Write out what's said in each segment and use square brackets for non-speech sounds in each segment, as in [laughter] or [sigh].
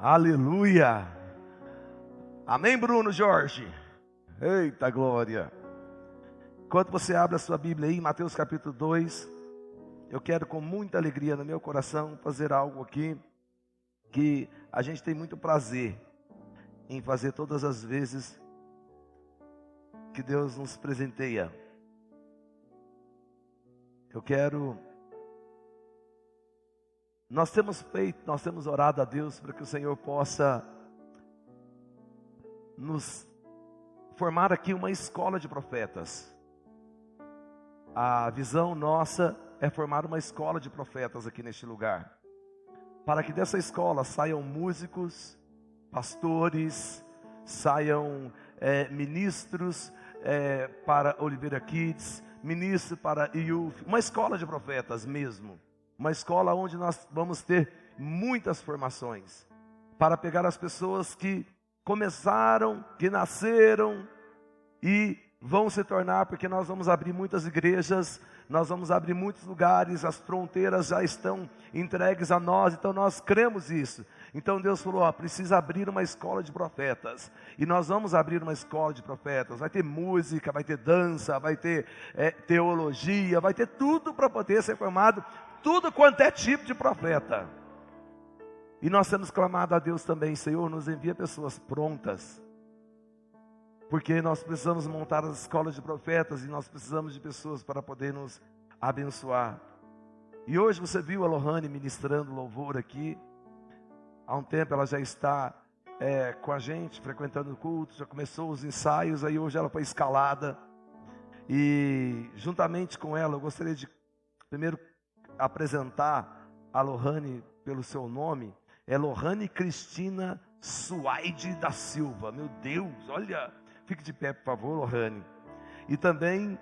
Aleluia. Amém, Bruno Jorge? Eita glória. Enquanto você abre a sua Bíblia aí, Mateus capítulo 2, eu quero com muita alegria no meu coração fazer algo aqui que a gente tem muito prazer em fazer todas as vezes que Deus nos presenteia. Eu quero. Nós temos feito, nós temos orado a Deus para que o Senhor possa nos formar aqui uma escola de profetas. A visão nossa é formar uma escola de profetas aqui neste lugar. Para que dessa escola saiam músicos, pastores, saiam é, ministros é, para Oliveira Kids, ministro para IUF, uma escola de profetas mesmo. Uma escola onde nós vamos ter muitas formações para pegar as pessoas que começaram, que nasceram e vão se tornar, porque nós vamos abrir muitas igrejas, nós vamos abrir muitos lugares, as fronteiras já estão entregues a nós, então nós cremos isso. Então Deus falou: ó, precisa abrir uma escola de profetas, e nós vamos abrir uma escola de profetas. Vai ter música, vai ter dança, vai ter é, teologia, vai ter tudo para poder ser formado, tudo quanto é tipo de profeta. E nós temos clamado a Deus também, Senhor, nos envia pessoas prontas. Porque nós precisamos montar as escolas de profetas e nós precisamos de pessoas para poder nos abençoar. E hoje você viu a Lohane ministrando louvor aqui. Há um tempo ela já está é, com a gente, frequentando o culto, já começou os ensaios, aí hoje ela foi escalada. E juntamente com ela, eu gostaria de primeiro apresentar a Lohane pelo seu nome, é Lohane Cristina Suaide da Silva. Meu Deus, olha. Fique de pé, por favor, Lohane. E também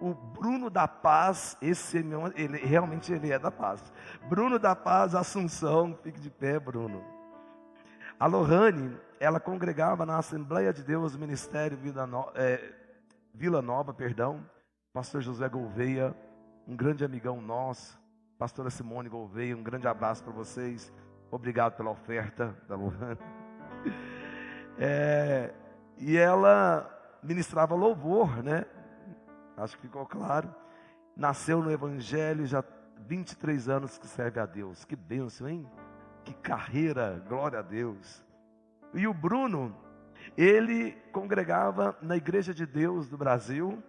o Bruno da Paz, esse ele, realmente ele é da Paz. Bruno da Paz Assunção, fique de pé, Bruno. A Lohane, ela congregava na Assembleia de Deus, Ministério Vila, é, Vila Nova, perdão. Pastor José Gouveia, um grande amigão nosso. Pastora Simone Gouveia, um grande abraço para vocês. Obrigado pela oferta da Luana. [laughs] É, e ela ministrava louvor, né? Acho que ficou claro. Nasceu no Evangelho, já 23 anos que serve a Deus. Que bênção, hein? Que carreira, glória a Deus. E o Bruno, ele congregava na Igreja de Deus do Brasil.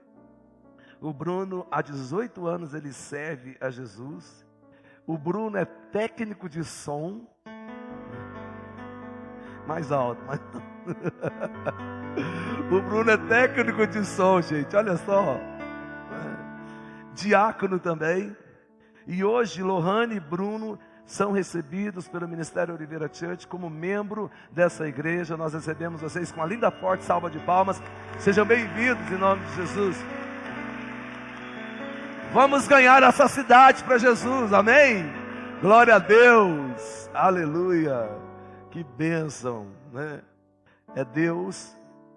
O Bruno, há 18 anos, ele serve a Jesus. O Bruno é técnico de som. Mais alto, mais [laughs] O Bruno é técnico de som, gente. Olha só. Diácono também. E hoje, Lohane e Bruno são recebidos pelo Ministério Oliveira Church como membro dessa igreja. Nós recebemos vocês com uma linda, forte salva de palmas. Sejam bem-vindos em nome de Jesus. Vamos ganhar essa cidade para Jesus, amém? Glória a Deus, aleluia, que bênção, né? É Deus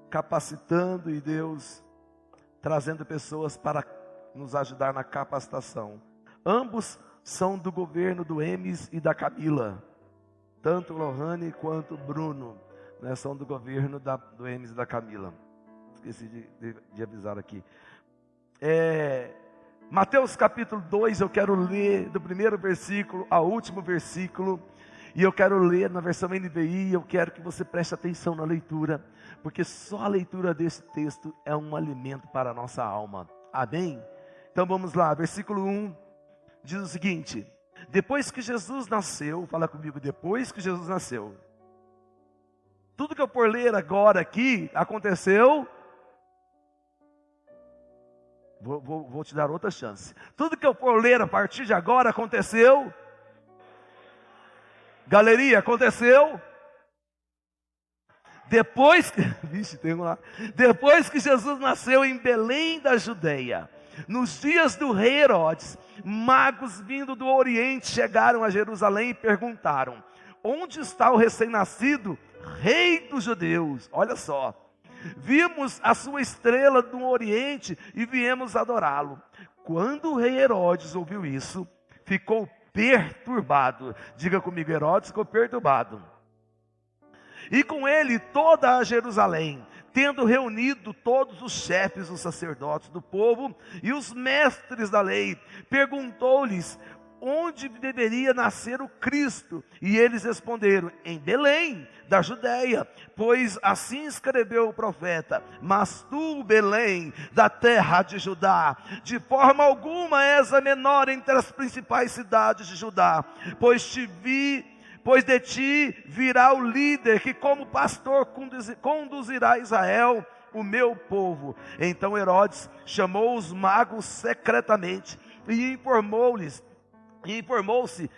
capacitando e Deus trazendo pessoas para nos ajudar na capacitação. Ambos são do governo do Emes e da Camila, tanto Lohane quanto Bruno, né, são do governo da, do Emes e da Camila. Esqueci de, de, de avisar aqui. É, Mateus capítulo 2, eu quero ler do primeiro versículo ao último versículo, e eu quero ler na versão NVI, eu quero que você preste atenção na leitura, porque só a leitura desse texto é um alimento para a nossa alma. Amém? Então vamos lá, versículo 1 diz o seguinte: Depois que Jesus nasceu, fala comigo, depois que Jesus nasceu, tudo que eu por ler agora aqui aconteceu Vou, vou, vou, te dar outra chance. Tudo que eu for ler a partir de agora aconteceu. Galeria, aconteceu. Depois que, [laughs] vixe, tem lá. Depois que Jesus nasceu em Belém da Judeia, nos dias do rei Herodes, magos vindo do Oriente chegaram a Jerusalém e perguntaram: Onde está o recém-nascido rei dos judeus? Olha só. Vimos a sua estrela no Oriente e viemos adorá-lo. Quando o rei Herodes ouviu isso, ficou perturbado. Diga comigo, Herodes ficou perturbado. e com ele toda a Jerusalém, tendo reunido todos os chefes, os sacerdotes do povo e os mestres da lei, perguntou-lhes onde deveria nascer o Cristo. E eles responderam: em Belém, da Judéia, pois assim escreveu o profeta: Mas tu, Belém, da terra de Judá, de forma alguma és a menor entre as principais cidades de Judá, pois te vi pois de ti virá o líder que, como pastor, conduzirá Israel, o meu povo. Então Herodes chamou os magos secretamente e informou-lhes e informou-se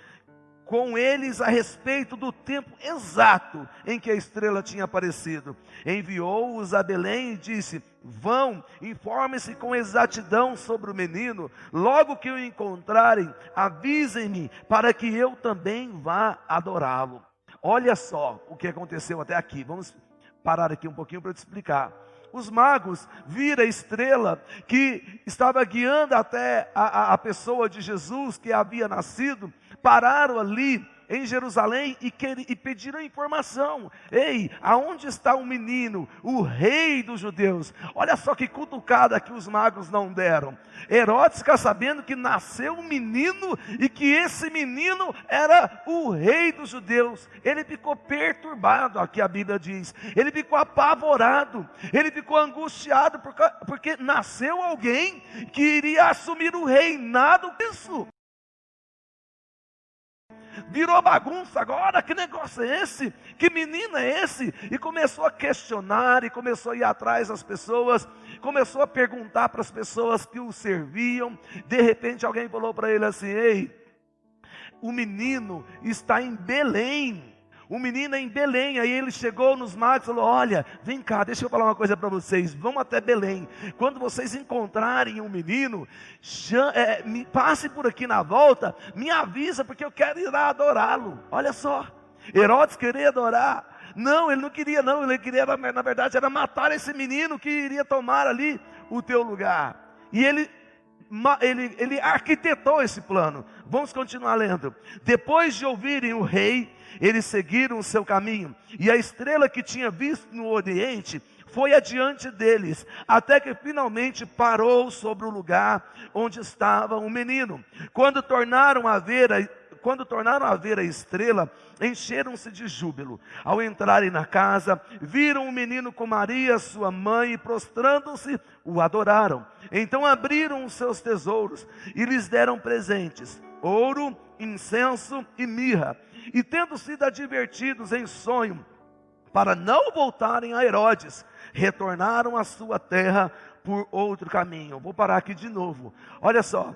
com eles a respeito do tempo exato em que a estrela tinha aparecido. Enviou-os a Belém e disse: Vão, informem-se com exatidão sobre o menino. Logo que o encontrarem, avisem-me para que eu também vá adorá-lo. Olha só o que aconteceu até aqui. Vamos parar aqui um pouquinho para te explicar os magos viram a estrela que estava guiando até a, a, a pessoa de Jesus que havia nascido, pararam ali em Jerusalém e, quer, e pediram informação. Ei, aonde está o menino, o rei dos judeus? Olha só que cutucada que os magos não deram. Herodes fica sabendo que nasceu um menino e que esse menino era o rei dos judeus. Ele ficou perturbado, aqui a Bíblia diz. Ele ficou apavorado, ele ficou angustiado porque, porque nasceu alguém que iria assumir o reinado. Isso virou bagunça agora, que negócio é esse? Que menino é esse? E começou a questionar, e começou a ir atrás das pessoas, começou a perguntar para as pessoas que o serviam. De repente alguém falou para ele assim: Ei, o menino está em Belém o menino em Belém, aí ele chegou nos magos e falou: Olha, vem cá, deixa eu falar uma coisa para vocês. Vamos até Belém. Quando vocês encontrarem um menino, é, me, passe por aqui na volta, me avisa, porque eu quero ir lá adorá-lo. Olha só, Herodes queria adorar. Não, ele não queria, não. Ele queria, na verdade, era matar esse menino que iria tomar ali o teu lugar. E ele ele, ele arquitetou esse plano. Vamos continuar lendo. Depois de ouvirem o rei, eles seguiram o seu caminho, e a estrela que tinha visto no oriente foi adiante deles, até que finalmente parou sobre o lugar onde estava o menino. Quando tornaram a ver a, quando tornaram a ver a estrela, encheram-se de júbilo. Ao entrarem na casa, viram o menino com Maria, sua mãe, e prostrando-se, o adoraram. Então abriram os seus tesouros e lhes deram presentes: ouro, incenso e mirra e tendo sido advertidos em sonho para não voltarem a Herodes, retornaram à sua terra por outro caminho. Vou parar aqui de novo. Olha só.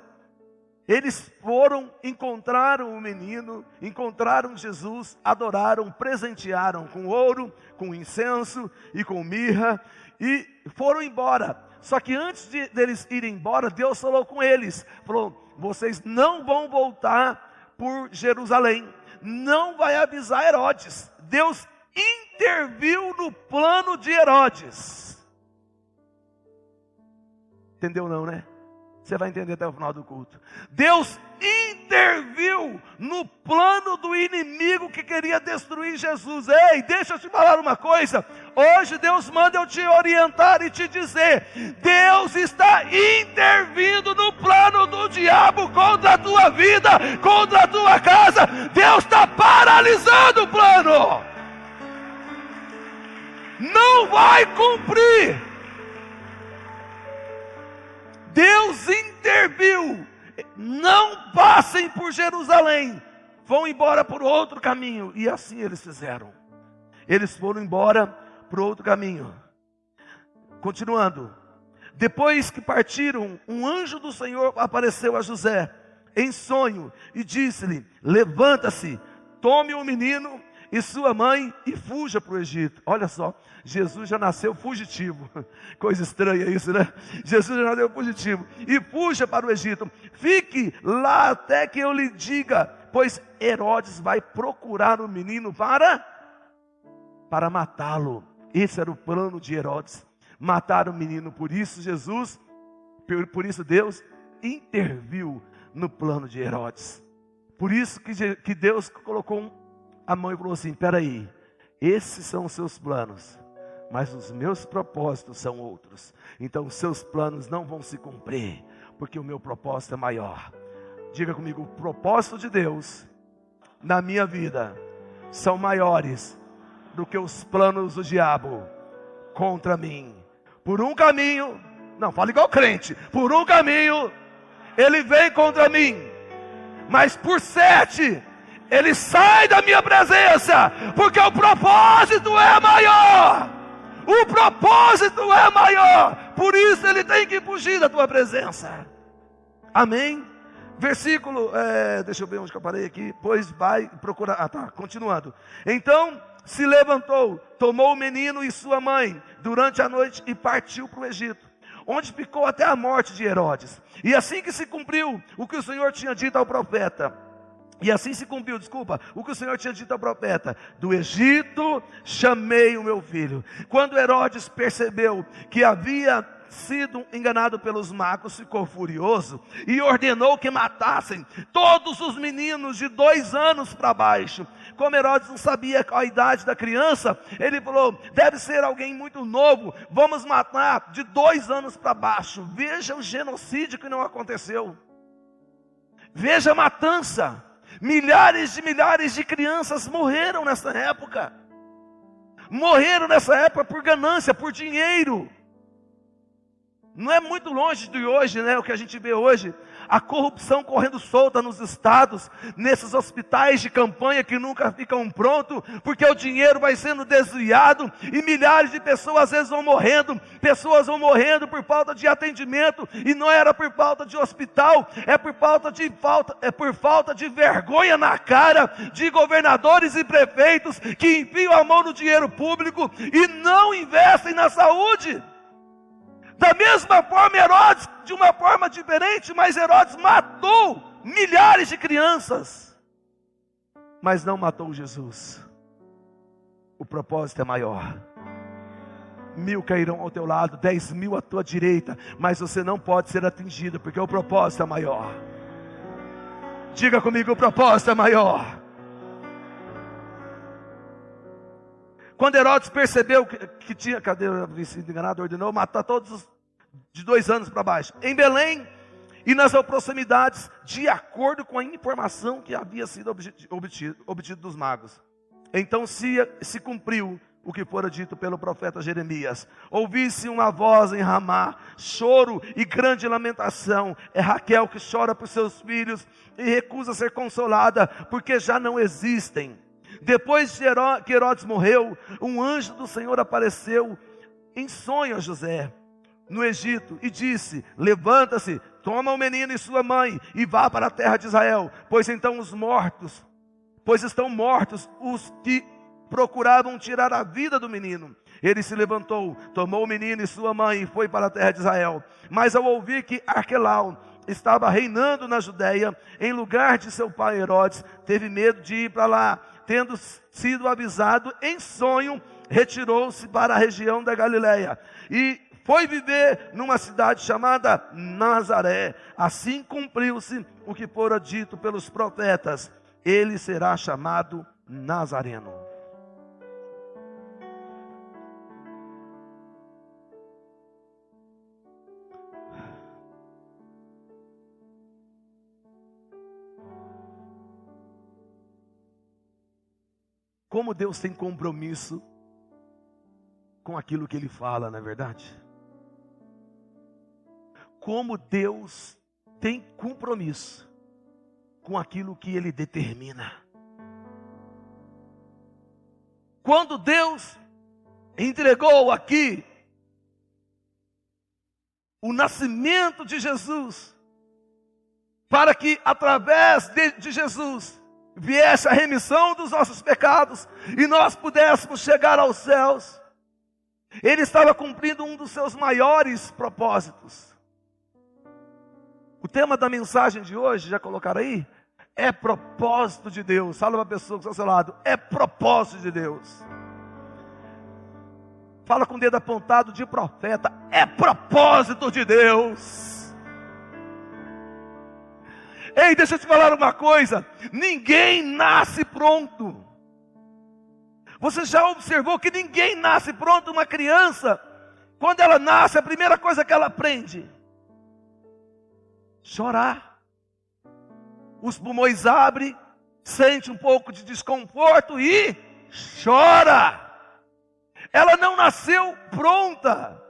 Eles foram, encontraram o menino, encontraram Jesus, adoraram, presentearam com ouro, com incenso e com mirra e foram embora. Só que antes de deles irem embora, Deus falou com eles: falou, vocês não vão voltar por Jerusalém não vai avisar Herodes. Deus interviu no plano de Herodes. Entendeu não, né? Você vai entender até o final do culto. Deus interviu no plano do inimigo que queria destruir Jesus. Ei, deixa eu te falar uma coisa. Hoje Deus manda eu te orientar e te dizer: Deus está intervindo no plano do diabo contra a tua vida, contra a tua casa. Deus está paralisando o plano. Não vai cumprir. Deus interviu. Não passem por Jerusalém, vão embora por outro caminho. E assim eles fizeram. Eles foram embora por outro caminho. Continuando. Depois que partiram, um anjo do Senhor apareceu a José em sonho e disse-lhe: Levanta-se, tome o menino e sua mãe e fuja para o Egito. Olha só, Jesus já nasceu fugitivo. [laughs] Coisa estranha isso, né? Jesus já nasceu fugitivo. E fuja para o Egito. Fique lá até que eu lhe diga, pois Herodes vai procurar o menino para para matá-lo. Esse era o plano de Herodes, matar o menino. Por isso Jesus, por isso Deus interviu no plano de Herodes. Por isso que, Deus colocou a mãe falou assim: peraí, Esses são os seus planos, mas os meus propósitos são outros. Então, os seus planos não vão se cumprir, porque o meu propósito é maior. Diga comigo: o propósito de Deus na minha vida são maiores do que os planos do diabo contra mim. Por um caminho, não, fala igual crente, por um caminho ele vem contra mim, mas por sete ele sai da minha presença, porque o propósito é maior. O propósito é maior, por isso ele tem que fugir da tua presença. Amém? Versículo, é, deixa eu ver onde que eu parei aqui. Pois vai procurar. Ah, tá, continuando. Então se levantou, tomou o menino e sua mãe durante a noite e partiu para o Egito, onde ficou até a morte de Herodes. E assim que se cumpriu o que o Senhor tinha dito ao profeta. E assim se cumpriu, desculpa, o que o Senhor tinha dito ao profeta: Do Egito chamei o meu filho. Quando Herodes percebeu que havia sido enganado pelos magos, ficou furioso e ordenou que matassem todos os meninos de dois anos para baixo. Como Herodes não sabia a idade da criança, ele falou: deve ser alguém muito novo, vamos matar de dois anos para baixo. Veja o genocídio que não aconteceu, veja a matança. Milhares de milhares de crianças morreram nessa época. Morreram nessa época por ganância, por dinheiro. Não é muito longe de hoje, né? O que a gente vê hoje a corrupção correndo solta nos estados, nesses hospitais de campanha que nunca ficam prontos, porque o dinheiro vai sendo desviado e milhares de pessoas às vezes vão morrendo, pessoas vão morrendo por falta de atendimento e não era por falta de hospital, é por falta de falta, é por falta de vergonha na cara de governadores e prefeitos que enfiam a mão no dinheiro público e não investem na saúde. Da mesma forma, Herodes, de uma forma diferente, mas Herodes matou milhares de crianças, mas não matou Jesus. O propósito é maior. Mil cairão ao teu lado, dez mil à tua direita, mas você não pode ser atingido, porque o propósito é maior. Diga comigo: o propósito é maior. Quando Herodes percebeu que, que tinha, cadê o enganado, ordenou matar todos os de dois anos para baixo, em Belém e nas proximidades, de acordo com a informação que havia sido obtido, obtido dos magos. Então se, se cumpriu o que fora dito pelo profeta Jeremias. Ouvisse uma voz em Ramá, choro e grande lamentação. É Raquel que chora por seus filhos e recusa ser consolada, porque já não existem. Depois que Herodes morreu, um anjo do Senhor apareceu em sonho a José no Egito e disse: Levanta-se, toma o menino e sua mãe e vá para a terra de Israel, pois então os mortos, pois estão mortos os que procuravam tirar a vida do menino. Ele se levantou, tomou o menino e sua mãe e foi para a terra de Israel. Mas ao ouvir que Arquelau estava reinando na Judéia, em lugar de seu pai Herodes, teve medo de ir para lá tendo sido avisado em sonho, retirou-se para a região da Galiléia e foi viver numa cidade chamada Nazaré. Assim cumpriu-se o que fora dito pelos profetas: ele será chamado Nazareno. Como Deus tem compromisso com aquilo que Ele fala, não é verdade? Como Deus tem compromisso com aquilo que Ele determina. Quando Deus entregou aqui o nascimento de Jesus, para que através de, de Jesus viesse a remissão dos nossos pecados e nós pudéssemos chegar aos céus. Ele estava cumprindo um dos seus maiores propósitos. O tema da mensagem de hoje, já colocaram aí? É propósito de Deus. Fala para a pessoa que está ao seu lado. É propósito de Deus. Fala com o dedo apontado de profeta. É propósito de Deus. Ei, deixa eu te falar uma coisa: ninguém nasce pronto. Você já observou que ninguém nasce pronto, uma criança, quando ela nasce, a primeira coisa que ela aprende? Chorar. Os pulmões abrem, sente um pouco de desconforto e chora. Ela não nasceu pronta.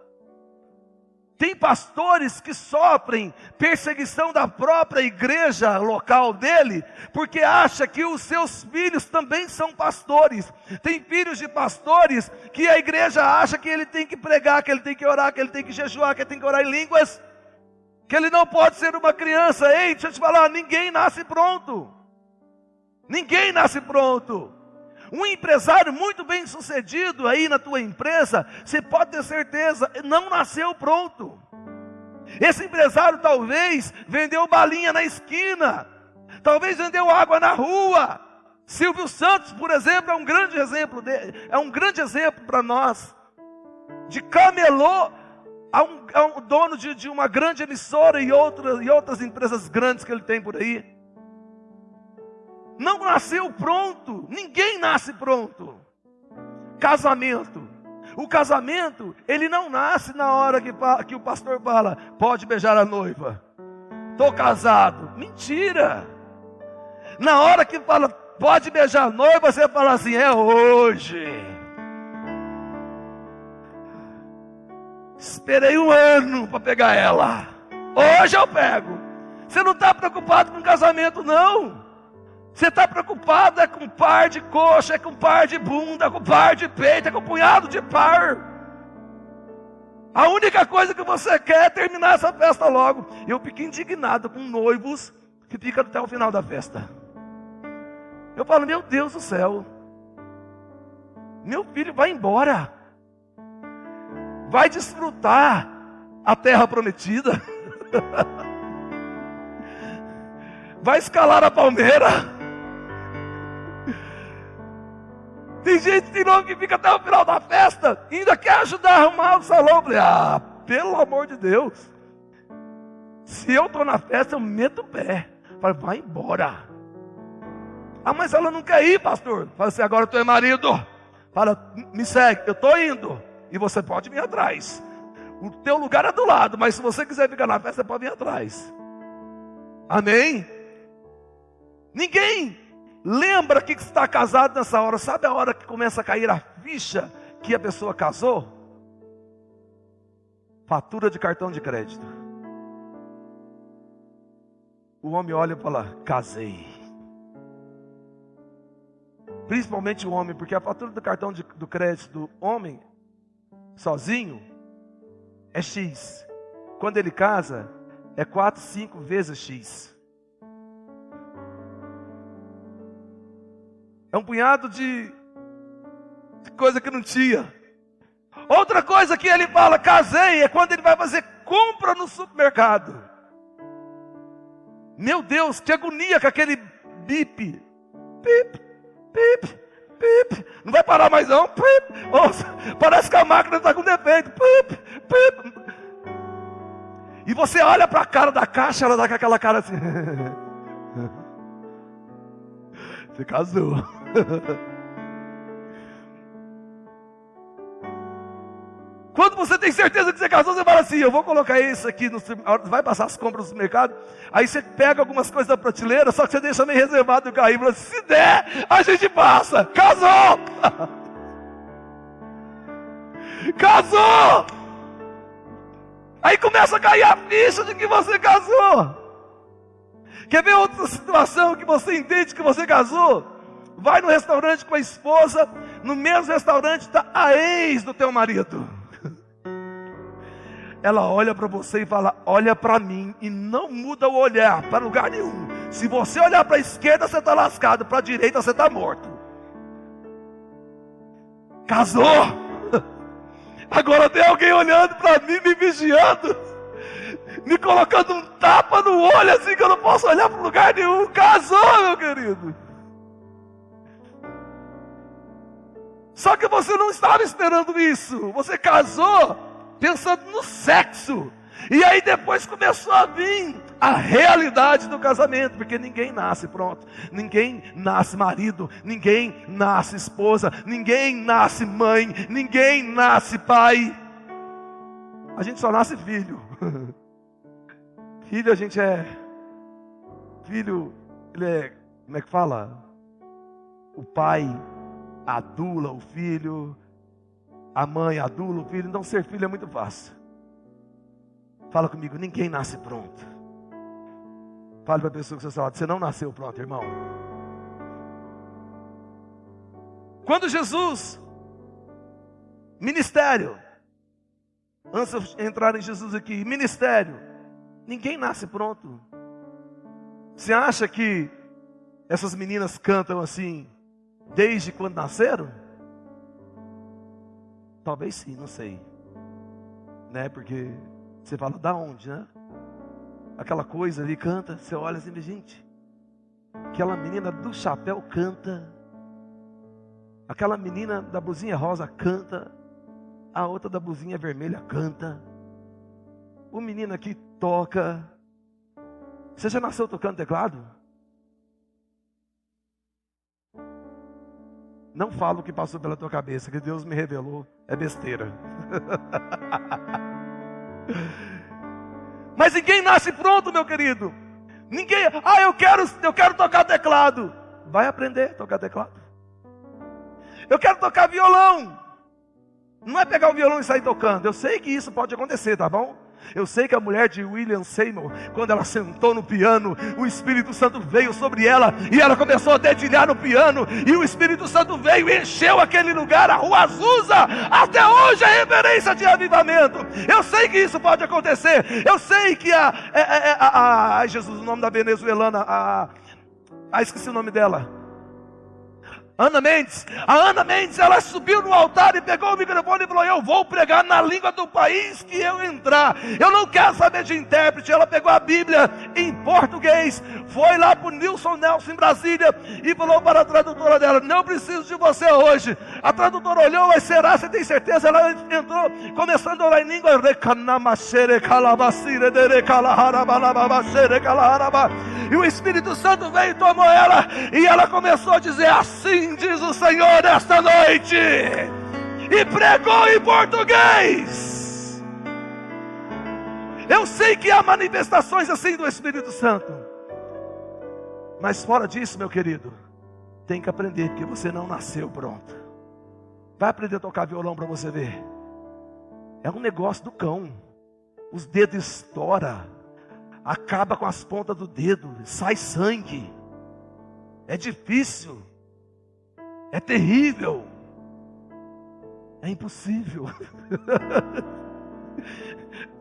Tem pastores que sofrem perseguição da própria igreja local dele, porque acha que os seus filhos também são pastores. Tem filhos de pastores que a igreja acha que ele tem que pregar, que ele tem que orar, que ele tem que jejuar, que ele tem que orar em línguas, que ele não pode ser uma criança. Ei, deixa eu te falar, ninguém nasce pronto. Ninguém nasce pronto. Um empresário muito bem sucedido aí na tua empresa, você pode ter certeza, não nasceu pronto. Esse empresário talvez vendeu balinha na esquina, talvez vendeu água na rua. Silvio Santos, por exemplo, é um grande exemplo, de, é um grande exemplo para nós. De camelô a um, a um dono de, de, uma grande emissora e, e outras empresas grandes que ele tem por aí não nasceu pronto. Ninguém nasce pronto. Casamento. O casamento, ele não nasce na hora que, que o pastor fala, pode beijar a noiva. Estou casado. Mentira. Na hora que fala, pode beijar a noiva, você fala assim, é hoje. Esperei um ano para pegar ela. Hoje eu pego. Você não está preocupado com casamento, não. Você está preocupado é com par de coxa, é com par de bunda, é com par de peito, é com punhado de par. A única coisa que você quer é terminar essa festa logo. Eu fico indignado com noivos que ficam até o final da festa. Eu falo, meu Deus do céu. Meu filho vai embora. Vai desfrutar a terra prometida. [laughs] vai escalar a palmeira. Tem gente de novo que fica até o final da festa, e ainda quer ajudar a arrumar o salão. Falei, ah, pelo amor de Deus. Se eu estou na festa, eu meto o pé. Falei, vai embora. Ah, mas ela não quer ir, pastor. Fala assim, agora tu é marido. Fala, me segue, eu estou indo. E você pode vir atrás. O teu lugar é do lado, mas se você quiser ficar na festa, você pode vir atrás. Amém? Ninguém Lembra que está casado nessa hora? Sabe a hora que começa a cair a ficha que a pessoa casou? Fatura de cartão de crédito. O homem olha e fala: casei. Principalmente o homem, porque a fatura do cartão de, do crédito do homem, sozinho, é X. Quando ele casa, é 4, 5 vezes X. É um punhado de, de coisa que não tinha. Outra coisa que ele fala, casei, é quando ele vai fazer compra no supermercado. Meu Deus, que agonia com aquele bip. Pip, pip, pip. Não vai parar mais não. Pip. Oh, parece que a máquina está com defeito. Pip, pip. E você olha para a cara da caixa, ela dá com aquela cara assim. [laughs] Você casou. [laughs] Quando você tem certeza que você casou, você fala assim: Eu vou colocar isso aqui, no, vai passar as compras no mercado. Aí você pega algumas coisas da prateleira, só que você deixa meio reservado carrinho. Fala, Se der, a gente passa. Casou! [laughs] casou! Aí começa a cair a ficha de que você casou. Quer ver outra situação que você entende que você casou? vai no restaurante com a esposa, no mesmo restaurante está a ex do teu marido. [laughs] Ela olha para você e fala: Olha para mim, e não muda o olhar para lugar nenhum. Se você olhar para a esquerda, você está lascado, para a direita, você está morto. Casou! [laughs] Agora tem alguém olhando para mim, me vigiando, me colocando um tapa no olho assim que eu não posso olhar para lugar nenhum. Casou, meu querido. Só que você não estava esperando isso. Você casou pensando no sexo. E aí depois começou a vir a realidade do casamento, porque ninguém nasce pronto, ninguém nasce marido, ninguém nasce esposa, ninguém nasce mãe, ninguém nasce pai. A gente só nasce filho. [laughs] filho a gente é filho, ele é, como é que fala? O pai adula o filho, a mãe adula o filho, então ser filho é muito fácil. Fala comigo, ninguém nasce pronto. Fale para a pessoa que você fala, você não nasceu pronto, irmão. Quando Jesus, ministério, antes de entrar em Jesus aqui, ministério, ninguém nasce pronto. Você acha que essas meninas cantam assim desde quando nasceram? Talvez sim, não sei. Né? Porque você fala da onde, né? Aquela coisa ali canta, você olha assim, gente. Aquela menina do chapéu canta. Aquela menina da blusinha rosa canta. A outra da blusinha vermelha canta. O menino aqui toca. Você já nasceu tocando teclado? Não falo o que passou pela tua cabeça, que Deus me revelou, é besteira. [laughs] Mas ninguém nasce pronto, meu querido. Ninguém, ah, eu quero, eu quero tocar teclado. Vai aprender a tocar teclado. Eu quero tocar violão. Não é pegar o violão e sair tocando. Eu sei que isso pode acontecer, tá bom? Eu sei que a mulher de William Seymour, quando ela sentou no piano, o Espírito Santo veio sobre ela e ela começou a dedilhar no piano, e o Espírito Santo veio e encheu aquele lugar, a rua Azusa, até hoje é referência de avivamento. Eu sei que isso pode acontecer. Eu sei que é, é, é, a, a, a Jesus, o nome da venezuelana, a, a esqueci o nome dela. Ana Mendes. A Ana Mendes, ela subiu no altar e pegou o microfone e falou: Eu vou pregar na língua do país que eu entrar. Eu não quero saber de intérprete. Ela pegou a Bíblia em português, foi lá para o Nilson Nelson em Brasília e falou para a tradutora dela: Não preciso de você hoje. A tradutora olhou, mas será? Você tem certeza? Ela entrou, começando a orar em língua. E o Espírito Santo veio e tomou ela, e ela começou a dizer assim Diz o Senhor esta noite. E pregou em português. Eu sei que há manifestações assim do Espírito Santo. Mas fora disso, meu querido, tem que aprender, porque você não nasceu pronto. Vai aprender a tocar violão para você ver. É um negócio do cão. Os dedos estoura, acaba com as pontas do dedo, sai sangue. É difícil. É terrível. É impossível. [laughs]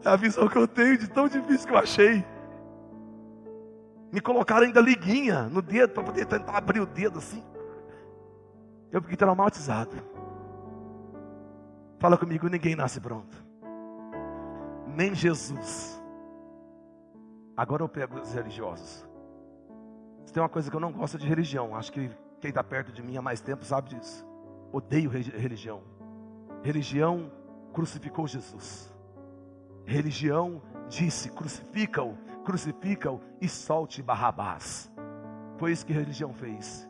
é a visão que eu tenho de tão difícil que eu achei. Me colocaram ainda liguinha no dedo para poder tentar abrir o dedo assim. Eu fiquei traumatizado. Fala comigo, ninguém nasce pronto. Nem Jesus. Agora eu pego os religiosos. Tem uma coisa que eu não gosto de religião. Acho que quem está perto de mim há mais tempo sabe disso. Odeio religião. Religião crucificou Jesus. Religião disse: crucifica-o, crucifica-o e solte Barrabás. Foi isso que a religião fez.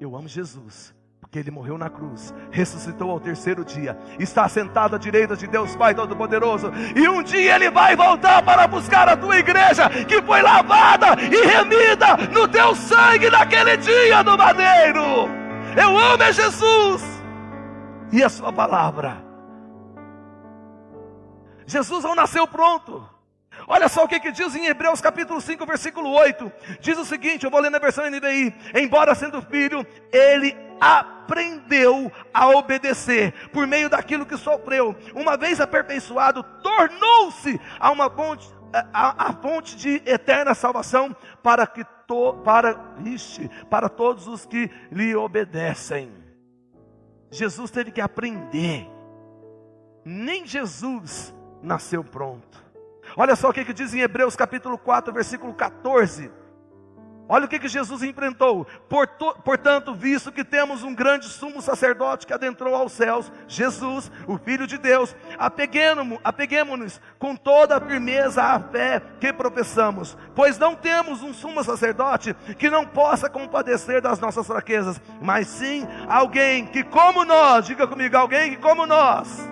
Eu amo Jesus, porque ele morreu na cruz, ressuscitou ao terceiro dia, está sentado à direita de Deus Pai Todo-Poderoso, e um dia ele vai voltar para buscar a tua igreja, que foi lavada e remida no teu sangue naquele dia do madeiro. Eu amo é Jesus e a sua palavra. Jesus não nasceu pronto. Olha só o que, que diz em Hebreus capítulo 5, versículo 8. Diz o seguinte, eu vou ler na versão NVI. Embora sendo filho, ele aprendeu a obedecer por meio daquilo que sofreu. Uma vez aperfeiçoado, tornou-se a uma fonte, a, a, fonte de eterna salvação para que to, para, ixi, para todos os que lhe obedecem. Jesus teve que aprender. Nem Jesus nasceu pronto. Olha só o que, que diz em Hebreus capítulo 4, versículo 14. Olha o que, que Jesus enfrentou. Portanto, visto que temos um grande sumo sacerdote que adentrou aos céus, Jesus, o Filho de Deus, apeguemos-nos com toda a firmeza à fé que professamos, pois não temos um sumo sacerdote que não possa compadecer das nossas fraquezas, mas sim alguém que, como nós, diga comigo, alguém que, como nós,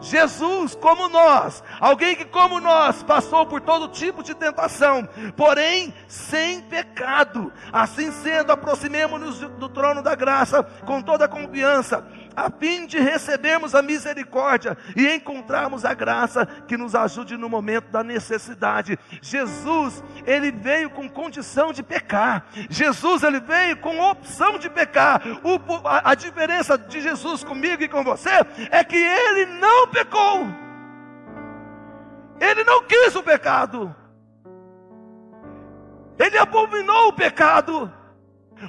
Jesus, como nós, alguém que, como nós, passou por todo tipo de tentação, porém sem pecado. Assim sendo, aproximemos-nos do trono da graça com toda confiança, a fim de recebermos a misericórdia e encontrarmos a graça que nos ajude no momento da necessidade. Jesus, ele veio com condição de pecar. Jesus, ele veio com opção de pecar. O, a, a diferença de Jesus comigo e com você é que ele não pecou. Ele não quis o pecado. Ele abominou o pecado.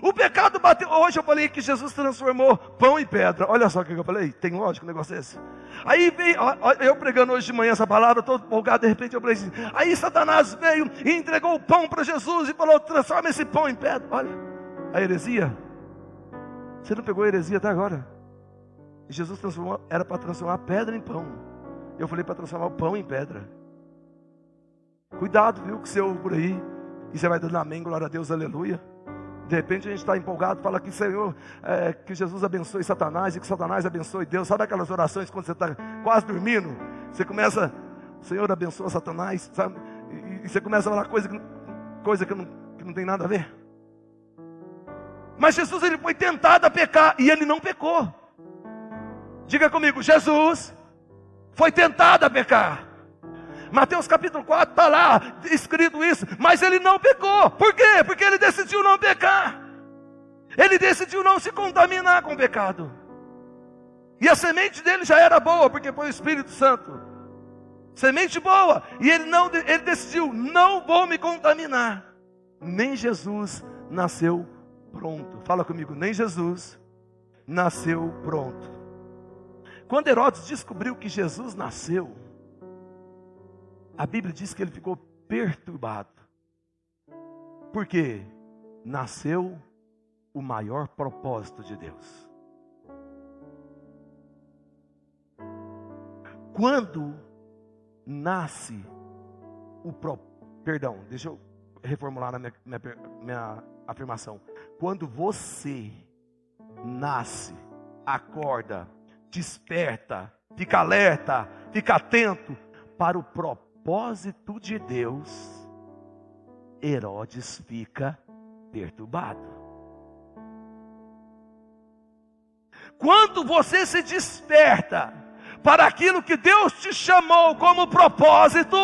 O pecado bateu. Hoje eu falei que Jesus transformou pão em pedra. Olha só o que eu falei. Tem lógico um negócio desse. Aí veio, eu pregando hoje de manhã essa palavra, todo empolgado, de repente eu falei assim. Aí Satanás veio e entregou o pão para Jesus e falou: transforma esse pão em pedra. Olha, a heresia. Você não pegou a heresia até agora? Jesus transformou, era para transformar pedra em pão. Eu falei para transformar o pão em pedra. Cuidado, viu, que você ouve por aí. E você vai dando amém, glória a Deus, aleluia. De repente a gente está empolgado, fala que Senhor, é, que Jesus abençoe Satanás e que Satanás abençoe Deus. Sabe aquelas orações quando você está quase dormindo? Você começa, Senhor abençoa Satanás, sabe? E, e você começa a falar coisa que, coisa que, não, que não tem nada a ver. Mas Jesus ele foi tentado a pecar e ele não pecou. Diga comigo, Jesus foi tentado a pecar. Mateus capítulo 4 está lá escrito isso, mas ele não pecou. Por quê? Porque ele decidiu não pecar. Ele decidiu não se contaminar com o pecado. E a semente dele já era boa, porque foi o Espírito Santo. Semente boa. E ele não ele decidiu, não vou me contaminar. Nem Jesus nasceu pronto. Fala comigo, nem Jesus nasceu pronto. Quando Herodes descobriu que Jesus nasceu, a Bíblia diz que ele ficou perturbado. Porque nasceu o maior propósito de Deus. Quando nasce o pro... perdão, deixa eu reformular a minha, minha, minha afirmação. Quando você nasce, acorda, desperta, fica alerta, fica atento para o propósito propósito de Deus, Herodes fica perturbado. Quando você se desperta para aquilo que Deus te chamou como propósito,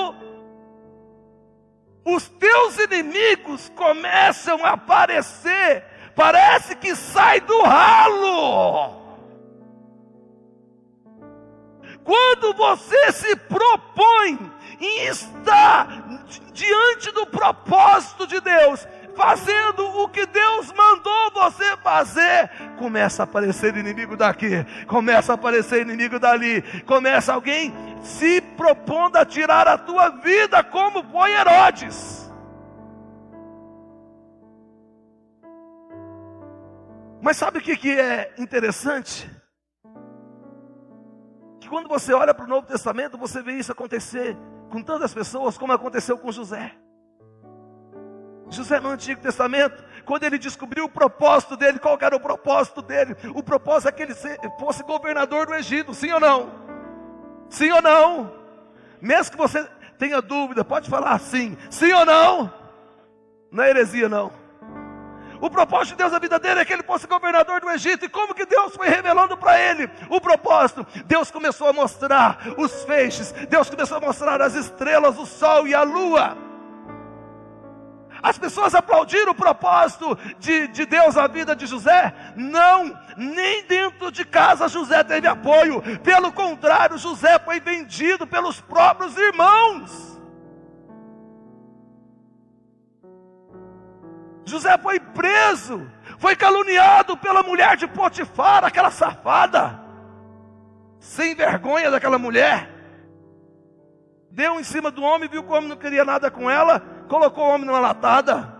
os teus inimigos começam a aparecer, parece que sai do ralo. Quando você se propõe em estar diante do propósito de Deus, fazendo o que Deus mandou você fazer, começa a aparecer inimigo daqui, começa a aparecer inimigo dali, começa alguém se propondo a tirar a tua vida, como foi Herodes. Mas sabe o que é interessante? Que quando você olha para o Novo Testamento, você vê isso acontecer com tantas pessoas, como aconteceu com José. José no Antigo Testamento, quando ele descobriu o propósito dele, qual era o propósito dele? O propósito é que ele fosse governador do Egito, sim ou não? Sim ou não? Mesmo que você tenha dúvida, pode falar sim, sim ou não? Não é heresia, não. O propósito de Deus na vida dele é que ele fosse governador do Egito. E como que Deus foi revelando para ele o propósito? Deus começou a mostrar os feixes, Deus começou a mostrar as estrelas, o sol e a lua. As pessoas aplaudiram o propósito de, de Deus na vida de José? Não, nem dentro de casa José teve apoio. Pelo contrário, José foi vendido pelos próprios irmãos. José foi preso, foi caluniado pela mulher de Potifar, aquela safada, sem vergonha daquela mulher. Deu em cima do homem, viu que o homem não queria nada com ela, colocou o homem numa latada.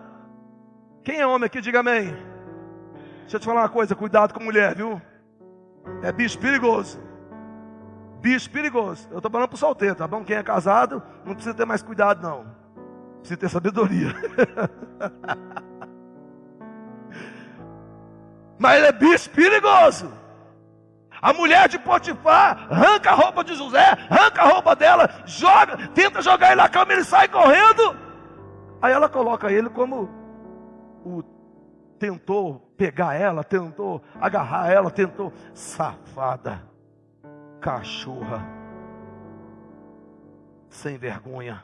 Quem é homem aqui, diga amém. Deixa eu te falar uma coisa, cuidado com mulher, viu? É bicho perigoso. Bicho perigoso. Eu estou falando para o solteiro, tá bom? Quem é casado, não precisa ter mais cuidado, não. Precisa ter sabedoria. [laughs] Mas ele é bicho perigoso. A mulher de Potifar arranca a roupa de José, arranca a roupa dela, joga, tenta jogar ele na cama, ele sai correndo. Aí ela coloca ele como o tentou pegar ela, tentou agarrar ela, tentou safada, cachorra, sem vergonha.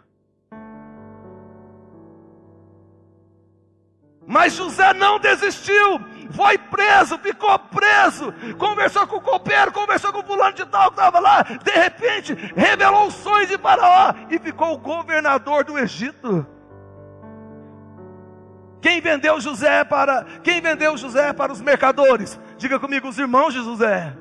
Mas José não desistiu, foi preso, ficou preso, conversou com o copeiro, conversou com o fulano de tal que estava lá, de repente revelou os sonhos de Faraó e ficou governador do Egito. Quem vendeu José para quem vendeu José para os mercadores? Diga comigo, os irmãos de José.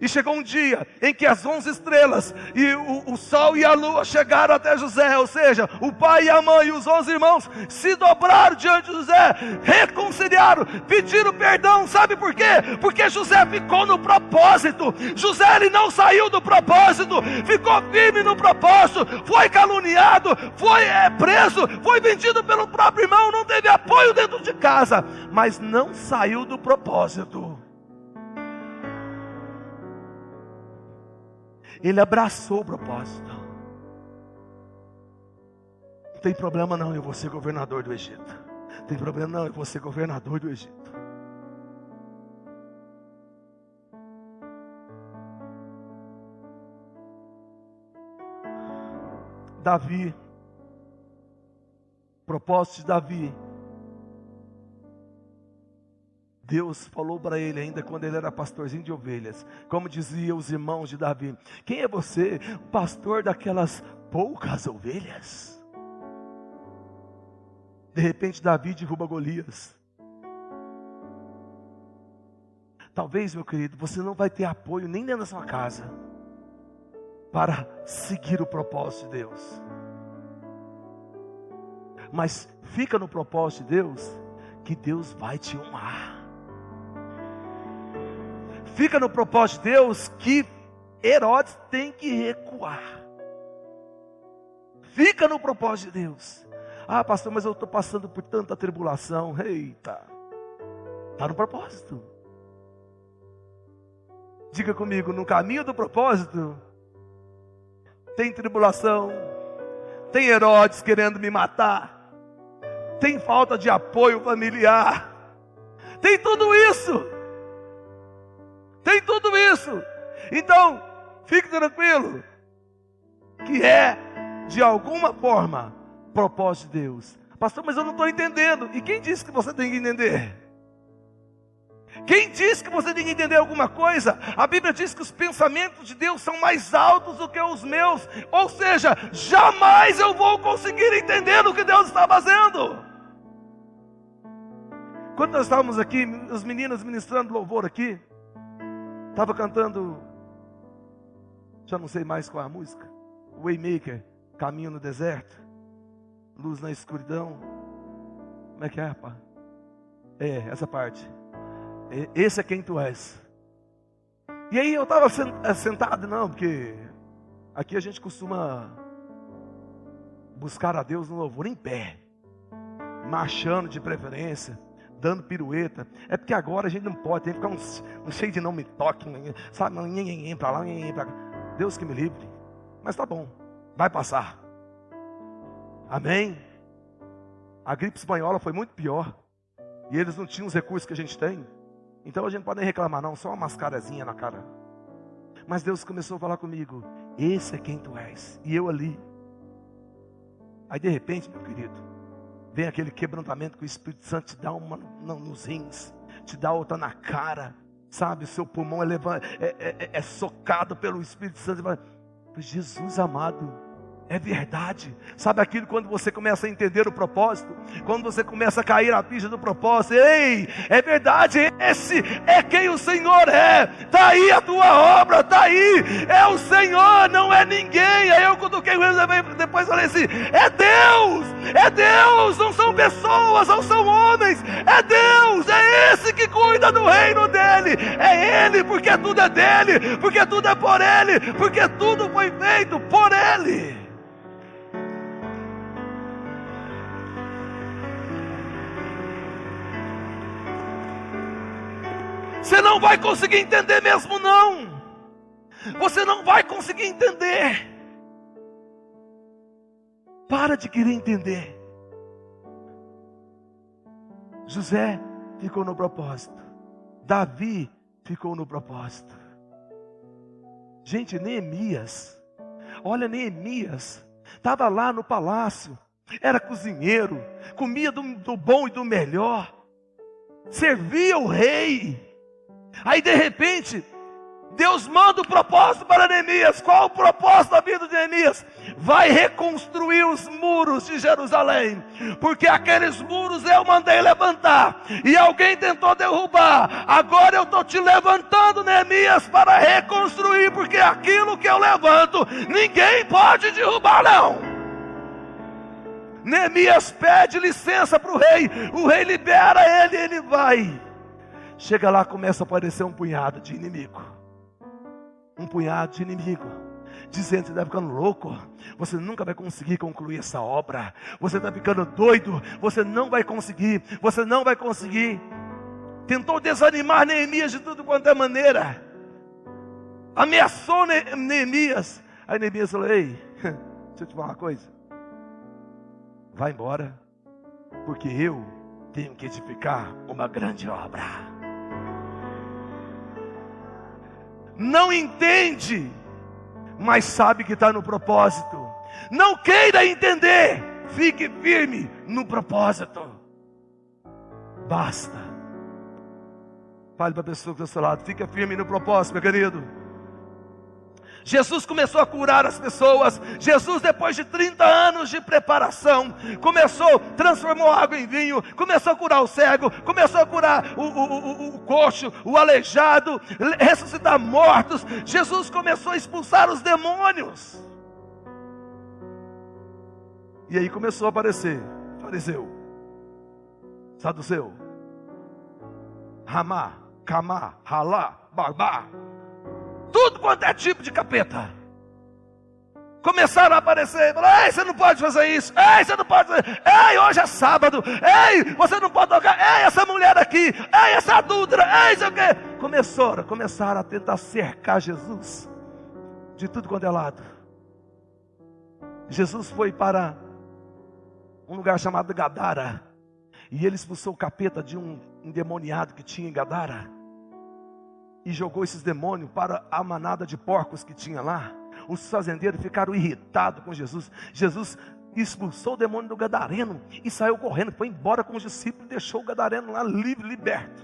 E chegou um dia em que as onze estrelas e o, o, sol e a lua chegaram até José, ou seja, o pai e a mãe e os onze irmãos se dobraram diante de José, reconciliaram, pediram perdão, sabe por quê? Porque José ficou no propósito, José ele não saiu do propósito, ficou firme no propósito, foi caluniado, foi é, preso, foi vendido pelo próprio irmão, não teve apoio dentro de casa, mas não saiu do propósito. Ele abraçou o propósito. Não tem problema não, eu vou ser governador do Egito. Não tem problema não, eu vou ser governador do Egito. Davi, propósito de Davi, Deus falou para ele ainda quando ele era pastorzinho de ovelhas, como diziam os irmãos de Davi: Quem é você, pastor daquelas poucas ovelhas? De repente, Davi derruba Golias. Talvez, meu querido, você não vai ter apoio nem dentro da sua casa para seguir o propósito de Deus. Mas fica no propósito de Deus, que Deus vai te honrar. Fica no propósito de Deus que Herodes tem que recuar. Fica no propósito de Deus. Ah, pastor, mas eu estou passando por tanta tribulação. Eita, está no propósito. Diga comigo, no caminho do propósito, tem tribulação, tem Herodes querendo me matar, tem falta de apoio familiar, tem tudo isso. Tem tudo isso. Então, fique tranquilo. Que é, de alguma forma, propósito de Deus. Pastor, mas eu não estou entendendo. E quem disse que você tem que entender? Quem disse que você tem que entender alguma coisa? A Bíblia diz que os pensamentos de Deus são mais altos do que os meus. Ou seja, jamais eu vou conseguir entender o que Deus está fazendo. Quando nós estávamos aqui, os meninos ministrando louvor aqui, Estava cantando, já não sei mais qual é a música. Waymaker, Caminho no Deserto, Luz na Escuridão. Como é que é, rapaz? É, essa parte. Esse é quem tu és. E aí eu estava eh, sentado, não, porque aqui a gente costuma buscar a Deus no louvor em pé, marchando de preferência dando pirueta. É porque agora a gente não pode, tem que ficar um, um cheio de não me toque, sabe? Ninguém para lá, para cá. Deus que me livre. Mas tá bom, vai passar. Amém? A gripe espanhola foi muito pior. E eles não tinham os recursos que a gente tem. Então a gente não pode nem reclamar, não, só uma mascarazinha na cara. Mas Deus começou a falar comigo: Esse é quem tu és. E eu ali. Aí de repente, meu querido, Vem aquele quebrantamento que o Espírito Santo te dá uma nos rins, te dá outra na cara, sabe? O seu pulmão é, é, é, é socado pelo Espírito Santo. Jesus amado, É verdade. Sabe aquilo quando você começa a entender o propósito? Quando você começa a cair na pista do propósito. Ei, é verdade, esse é quem o Senhor é. Está aí a tua obra, está aí. É o Senhor, não é ninguém. Aí eu cutuquei depois falei assim: é Deus, é Deus, não são pessoas, não são homens. É Deus, é esse que cuida do reino dele. É Ele, porque tudo é dele, porque tudo é por Ele, porque tudo foi feito por Ele. Você não vai conseguir entender mesmo não. Você não vai conseguir entender. Para de querer entender. José ficou no propósito. Davi ficou no propósito. Gente, Neemias, olha Neemias, estava lá no palácio, era cozinheiro, comia do, do bom e do melhor, servia o rei, Aí de repente, Deus manda o propósito para Neemias. Qual o propósito da vida de Neemias? Vai reconstruir os muros de Jerusalém, porque aqueles muros eu mandei levantar e alguém tentou derrubar. Agora eu estou te levantando, Neemias, para reconstruir, porque aquilo que eu levanto ninguém pode derrubar, não. Neemias pede licença para o rei, o rei libera ele, ele vai. Chega lá, começa a aparecer um punhado de inimigo. Um punhado de inimigo. Dizendo, você está ficando louco, você nunca vai conseguir concluir essa obra. Você está ficando doido, você não vai conseguir, você não vai conseguir. Tentou desanimar Neemias de tudo quanto é maneira. Ameaçou Neemias. Aí Neemias falou: Ei, [laughs] deixa eu te falar uma coisa. Vai embora, porque eu tenho que edificar uma grande obra. Não entende, mas sabe que está no propósito. Não queira entender, fique firme no propósito. Basta. Fale para a pessoa que está ao seu lado, fica firme no propósito, meu querido. Jesus começou a curar as pessoas. Jesus, depois de 30 anos de preparação, começou, transformou água em vinho, começou a curar o cego, começou a curar o, o, o, o coxo, o aleijado, ressuscitar mortos. Jesus começou a expulsar os demônios. E aí começou a aparecer fariseu, saduceu, ramá, camá, ralá, barbá tudo quanto é tipo de capeta. Começaram a aparecer, falaram, ei, você não pode fazer isso, ei, você não pode fazer, ei, hoje é sábado, ei, você não pode tocar, ei, essa mulher aqui, ei, essa adulta, ei, sei o quê. Começaram, começaram a tentar cercar Jesus de tudo quanto é lado. Jesus foi para um lugar chamado Gadara, e ele expulsou o capeta de um endemoniado que tinha em Gadara e jogou esses demônios para a manada de porcos que tinha lá. Os fazendeiros ficaram irritados com Jesus. Jesus expulsou o demônio do gadareno e saiu correndo, foi embora com os discípulos e deixou o gadareno lá livre, liberto.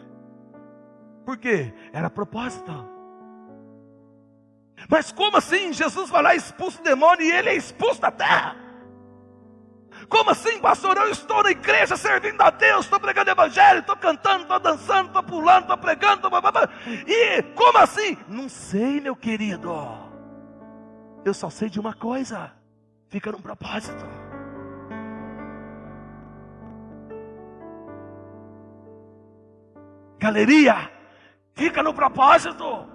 Por quê? Era propósito. Mas como assim? Jesus vai lá e expulsa o demônio e ele é expulso da terra. Como assim, pastor? Eu estou na igreja servindo a Deus, estou pregando evangelho, estou cantando, estou dançando, estou pulando, estou pregando, tô... e como assim? Não sei, meu querido. Eu só sei de uma coisa: fica num propósito. Galeria, fica no propósito.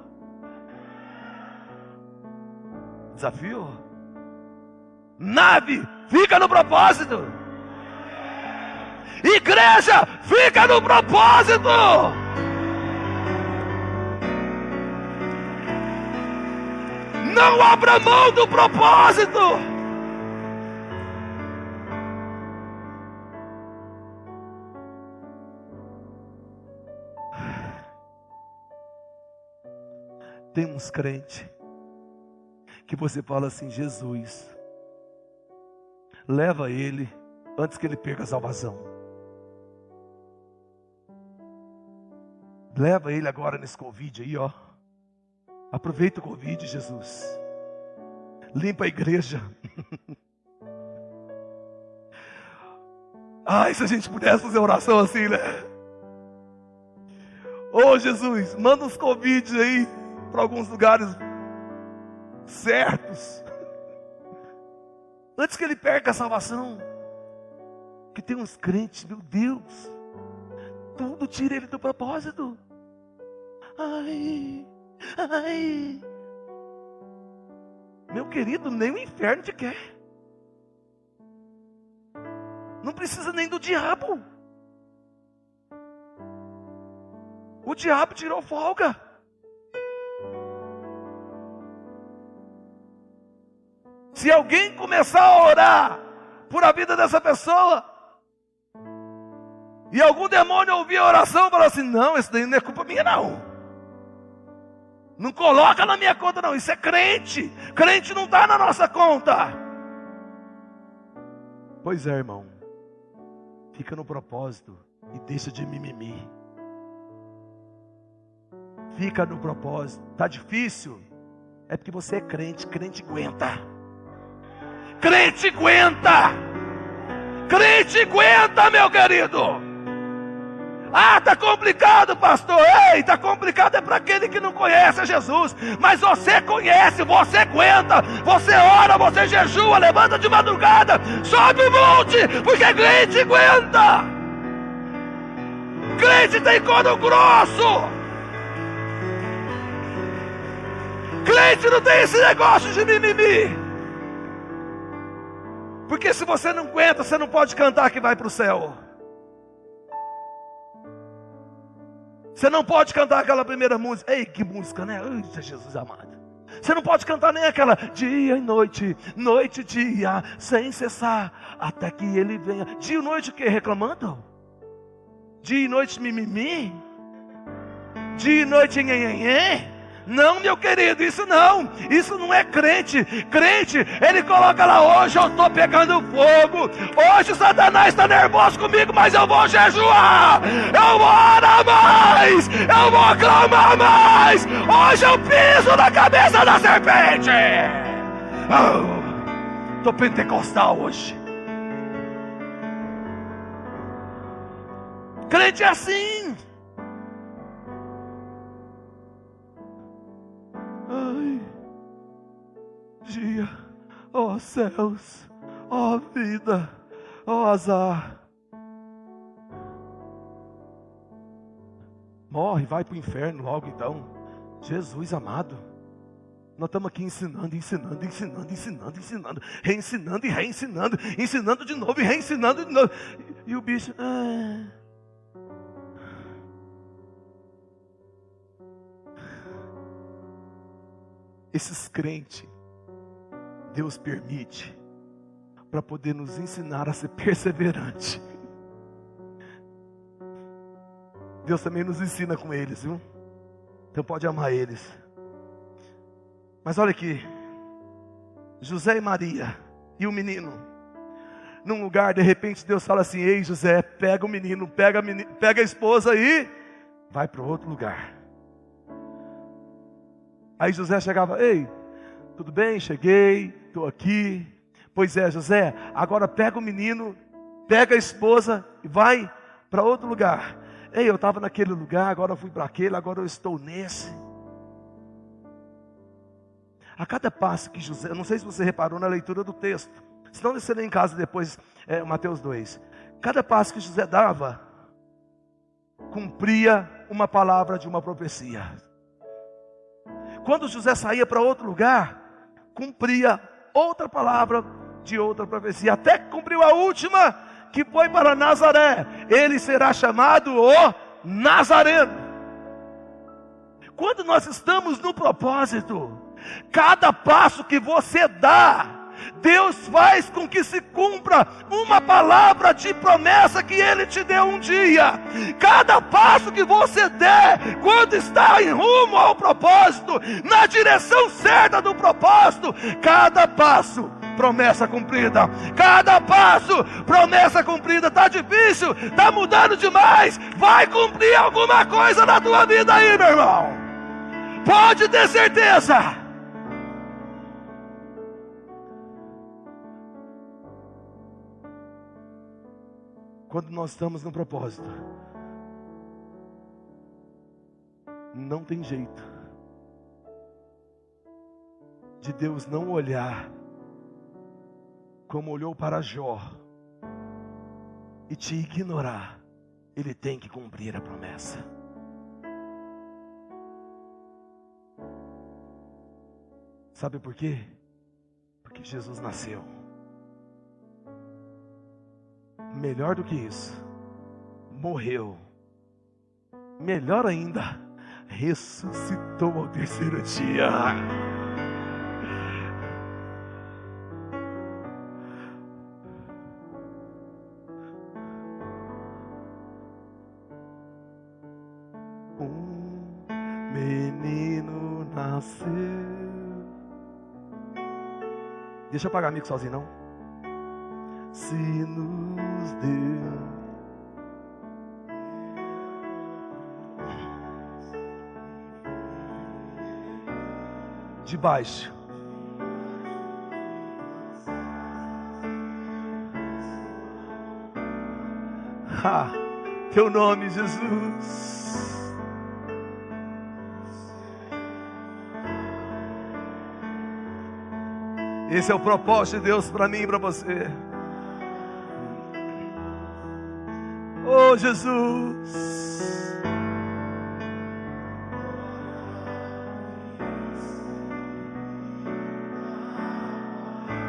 Desafio. Nave, fica no propósito. Igreja, fica no propósito. Não abra mão do propósito. Tem uns crentes que você fala assim, Jesus, leva ele antes que ele perca a salvação. Leva ele agora nesse Covid aí, ó. Aproveita o Covid, Jesus. limpa a igreja. [laughs] Ai, se a gente pudesse fazer oração assim, né? Ô oh, Jesus, manda uns convites aí para alguns lugares certos. Antes que ele perca a salvação. Que tem uns crentes, meu Deus. Tudo tira ele do propósito. Ai, ai. Meu querido, nem o inferno te quer. Não precisa nem do diabo. O diabo tirou folga. Se alguém começar a orar por a vida dessa pessoa, e algum demônio ouvir a oração e falar assim: não, isso daí não é culpa minha, não. Não coloca na minha conta, não. Isso é crente. Crente não está na nossa conta. Pois é, irmão. Fica no propósito e deixa de mimimi. Fica no propósito. Tá difícil? É porque você é crente. Crente aguenta. Crente aguenta. Crente aguenta, meu querido. Ah, está complicado, pastor. Ei, está complicado é para aquele que não conhece Jesus. Mas você conhece, você aguenta, você ora, você jejua, levanta de madrugada, sobe o monte, porque crente aguenta. Crente tem couro grosso. Crente não tem esse negócio de mimimi. Porque se você não aguenta, você não pode cantar que vai para o céu. Você não pode cantar aquela primeira música. Ei, que música, né? Eita, Jesus amado. Você não pode cantar nem aquela dia e noite, noite e dia, sem cessar, até que ele venha. Dia e noite o que? Reclamando? Dia e noite mimimi? Dia e noite nhenhenhê? Não, meu querido, isso não. Isso não é crente. Crente, ele coloca lá, hoje eu estou pegando fogo. Hoje Satanás está nervoso comigo, mas eu vou jejuar. Eu vou orar mais. Eu vou clamar mais. Hoje eu piso na cabeça da serpente. Estou oh, pentecostal hoje. Crente é assim. Dia, ó oh, céus, ó oh, vida, ó oh, azar. Morre, vai para o inferno logo então. Jesus amado. Nós estamos aqui ensinando, ensinando, ensinando, ensinando, ensinando, reensinando e reensinando, ensinando de novo e reensinando de novo. E, e o bicho. Ah. Esses crentes Deus permite para poder nos ensinar a ser perseverante. Deus também nos ensina com eles, viu? Então pode amar eles. Mas olha aqui, José e Maria e o menino, num lugar, de repente Deus fala assim: Ei José, pega o menino, pega a, pega a esposa e vai para outro lugar. Aí José chegava: Ei, tudo bem? Cheguei, estou aqui. Pois é, José, agora pega o menino, pega a esposa e vai para outro lugar. Ei, eu estava naquele lugar, agora eu fui para aquele, agora eu estou nesse. A cada passo que José, não sei se você reparou na leitura do texto, se não lê em casa depois, é, Mateus 2. Cada passo que José dava, cumpria uma palavra de uma profecia. Quando José saía para outro lugar, cumpria outra palavra de outra profecia, até que cumpriu a última, que foi para Nazaré. Ele será chamado o Nazareno. Quando nós estamos no propósito, cada passo que você dá, Deus faz com que se cumpra uma palavra de promessa que Ele te deu um dia. Cada passo que você der, quando está em rumo ao propósito, na direção certa do propósito, cada passo promessa cumprida. Cada passo, promessa cumprida. Está difícil, está mudando demais. Vai cumprir alguma coisa na tua vida aí, meu irmão. Pode ter certeza. Quando nós estamos no propósito, não tem jeito de Deus não olhar como olhou para Jó e te ignorar. Ele tem que cumprir a promessa. Sabe por quê? Porque Jesus nasceu. Melhor do que isso, morreu. Melhor ainda, ressuscitou ao terceiro dia. Um menino nasceu. Deixa eu apagar amigo sozinho, não. Se nos deu. De baixo. Ha, teu nome, Jesus. Esse é o propósito de Deus para mim e para você. Oh Jesus.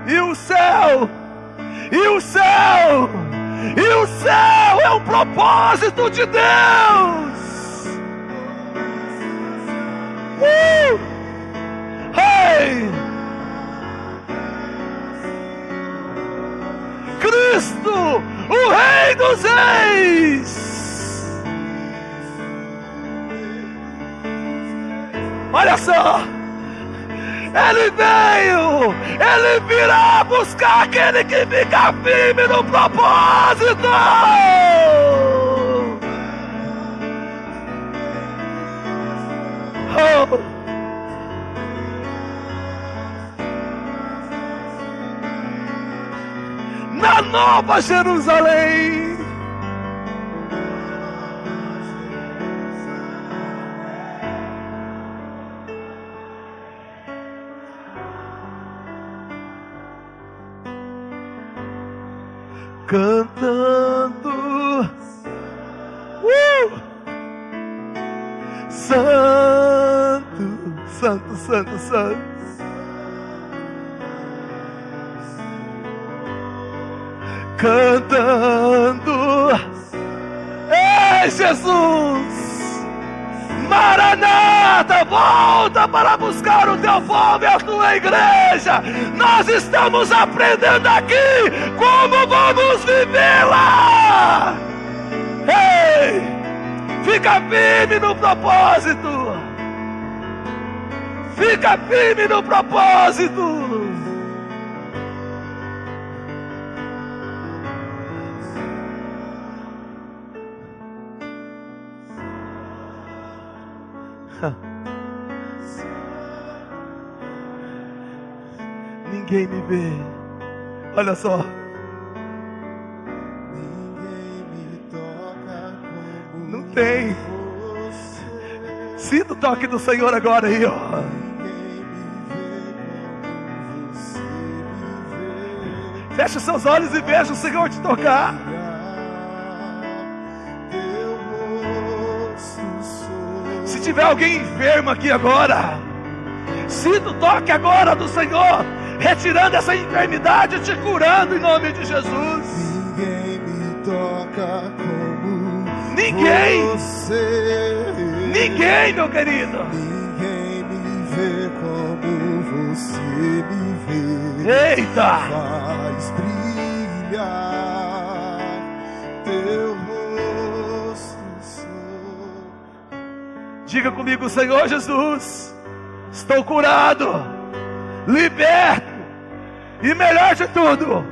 E o céu, e o céu, e o céu é um propósito de Deus. Dos Reis. Olha só, Ele veio, Ele virá buscar aquele que fica firme no propósito. Oh. na Nova Jerusalém. Santo, Santo, Santo. cantando. Ei, Jesus! Maranata, volta para buscar o teu povo e a tua igreja. Nós estamos aprendendo aqui como vamos vivê-la. Ei, fica firme no propósito. Fica firme no propósito. [laughs] Ninguém me vê. Olha só. Ninguém me toca Não tem. Sinta o toque do Senhor agora aí, ó. Feche seus olhos e veja o Senhor te tocar. Se tiver alguém enfermo aqui agora, sinta o toque agora do Senhor, retirando essa enfermidade e te curando em nome de Jesus. Ninguém me toca como Ninguém. você. Ninguém, meu querido. Ninguém me vê como você. Eita! Faz brilhar teu rosto. sou. Diga comigo, Senhor Jesus, estou curado, liberto e melhor de tudo,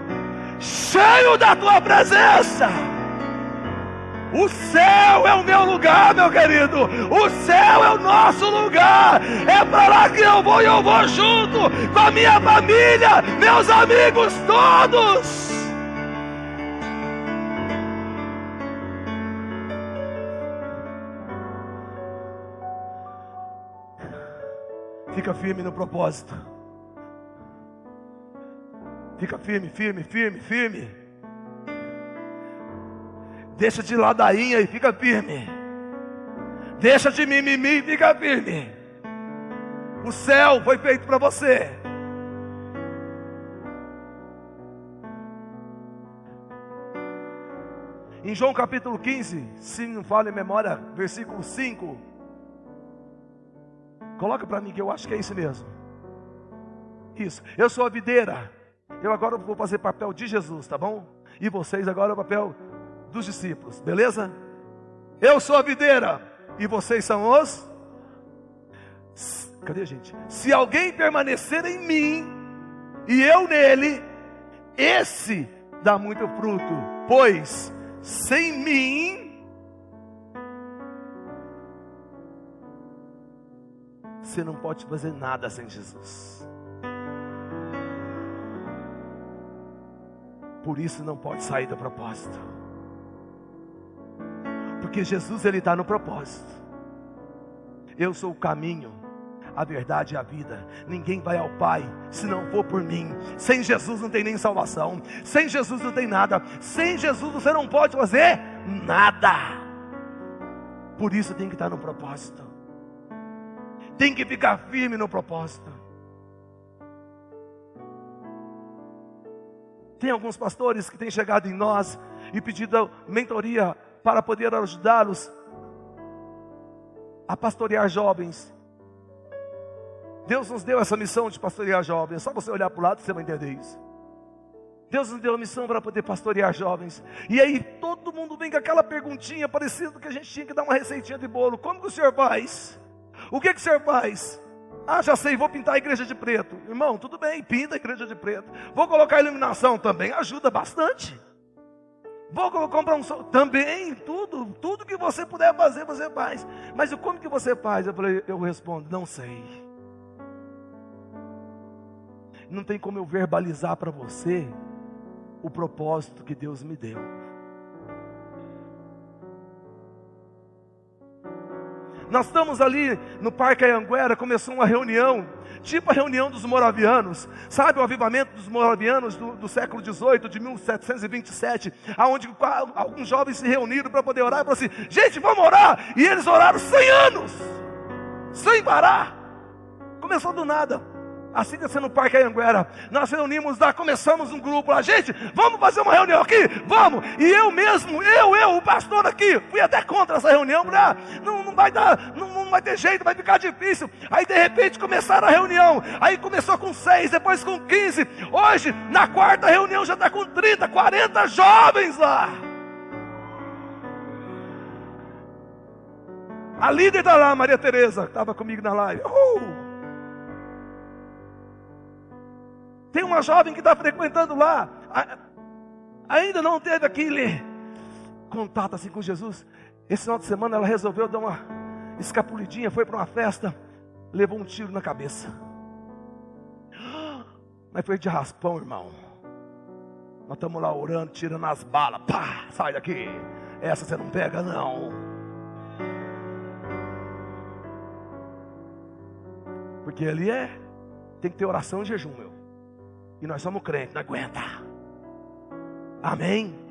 cheio da tua presença. O céu é o meu lugar, meu querido. O céu é o nosso lugar. É para lá que eu vou e eu vou junto com a minha família, meus amigos todos. Fica firme no propósito. Fica firme, firme, firme, firme. Deixa de ladainha e fica firme. Deixa de mimimi e fica firme. O céu foi feito para você. Em João capítulo 15, se não fala em memória, versículo 5. Coloca para mim que eu acho que é isso mesmo. Isso. Eu sou a videira. Eu agora vou fazer papel de Jesus, tá bom? E vocês agora o papel dos discípulos, beleza? Eu sou a videira e vocês são os. Cadê a gente? Se alguém permanecer em mim e eu nele, esse dá muito fruto, pois sem mim você não pode fazer nada sem Jesus. Por isso não pode sair do propósito. Porque Jesus ele está no propósito. Eu sou o caminho, a verdade e a vida. Ninguém vai ao Pai se não for por mim. Sem Jesus não tem nem salvação. Sem Jesus não tem nada. Sem Jesus você não pode fazer nada. Por isso tem que estar no propósito. Tem que ficar firme no propósito. Tem alguns pastores que têm chegado em nós e pedido mentoria para poder ajudá-los a pastorear jovens. Deus nos deu essa missão de pastorear jovens. Só você olhar para o lado você vai entender isso. Deus nos deu a missão para poder pastorear jovens. E aí todo mundo vem com aquela perguntinha parecida que a gente tinha que dar uma receitinha de bolo. Como que o senhor faz? O que, que o senhor faz? Ah, já sei, vou pintar a igreja de preto. Irmão, tudo bem, pinta a igreja de preto. Vou colocar iluminação também, ajuda bastante. Vou comprar um sol. Também, tudo, tudo que você puder fazer, você faz. Mas como que você faz? Eu, falei, eu respondo, não sei. Não tem como eu verbalizar para você o propósito que Deus me deu. Nós estamos ali no Parque Anhanguera, começou uma reunião tipo a reunião dos moravianos, sabe o avivamento dos moravianos do, do século XVIII, de 1727, aonde alguns jovens se reuniram para poder orar e falaram assim: gente, vamos orar! E eles oraram 100 anos, sem parar, começou do nada. Assim descendo no Parque Anhanguera, nós reunimos lá, começamos um grupo lá, gente, vamos fazer uma reunião aqui, vamos, e eu mesmo, eu, eu, o pastor aqui, fui até contra essa reunião, ah, não, não vai dar, não, não vai ter jeito, vai ficar difícil, aí de repente começaram a reunião, aí começou com seis, depois com quinze, hoje, na quarta reunião já está com 30, 40 jovens lá, a líder está lá, Maria Tereza, estava comigo na live, uhul. Tem uma jovem que está frequentando lá, ainda não teve aquele contato assim com Jesus. Esse final de semana ela resolveu dar uma escapulidinha, foi para uma festa, levou um tiro na cabeça. Mas foi de raspão, irmão. Nós estamos lá orando, tirando as balas. Pá, sai daqui. Essa você não pega, não. Porque ali é, tem que ter oração e jejum, meu. E nós somos crentes, não aguenta. Amém?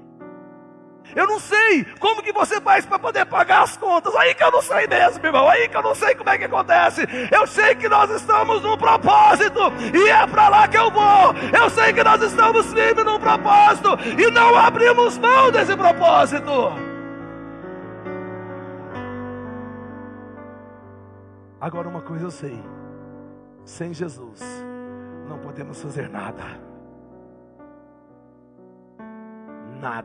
Eu não sei como que você faz para poder pagar as contas. Aí que eu não sei mesmo, irmão. Aí que eu não sei como é que acontece. Eu sei que nós estamos num propósito e é para lá que eu vou. Eu sei que nós estamos firmes num propósito e não abrimos mão desse propósito. Agora uma coisa eu sei: sem Jesus não podemos fazer nada.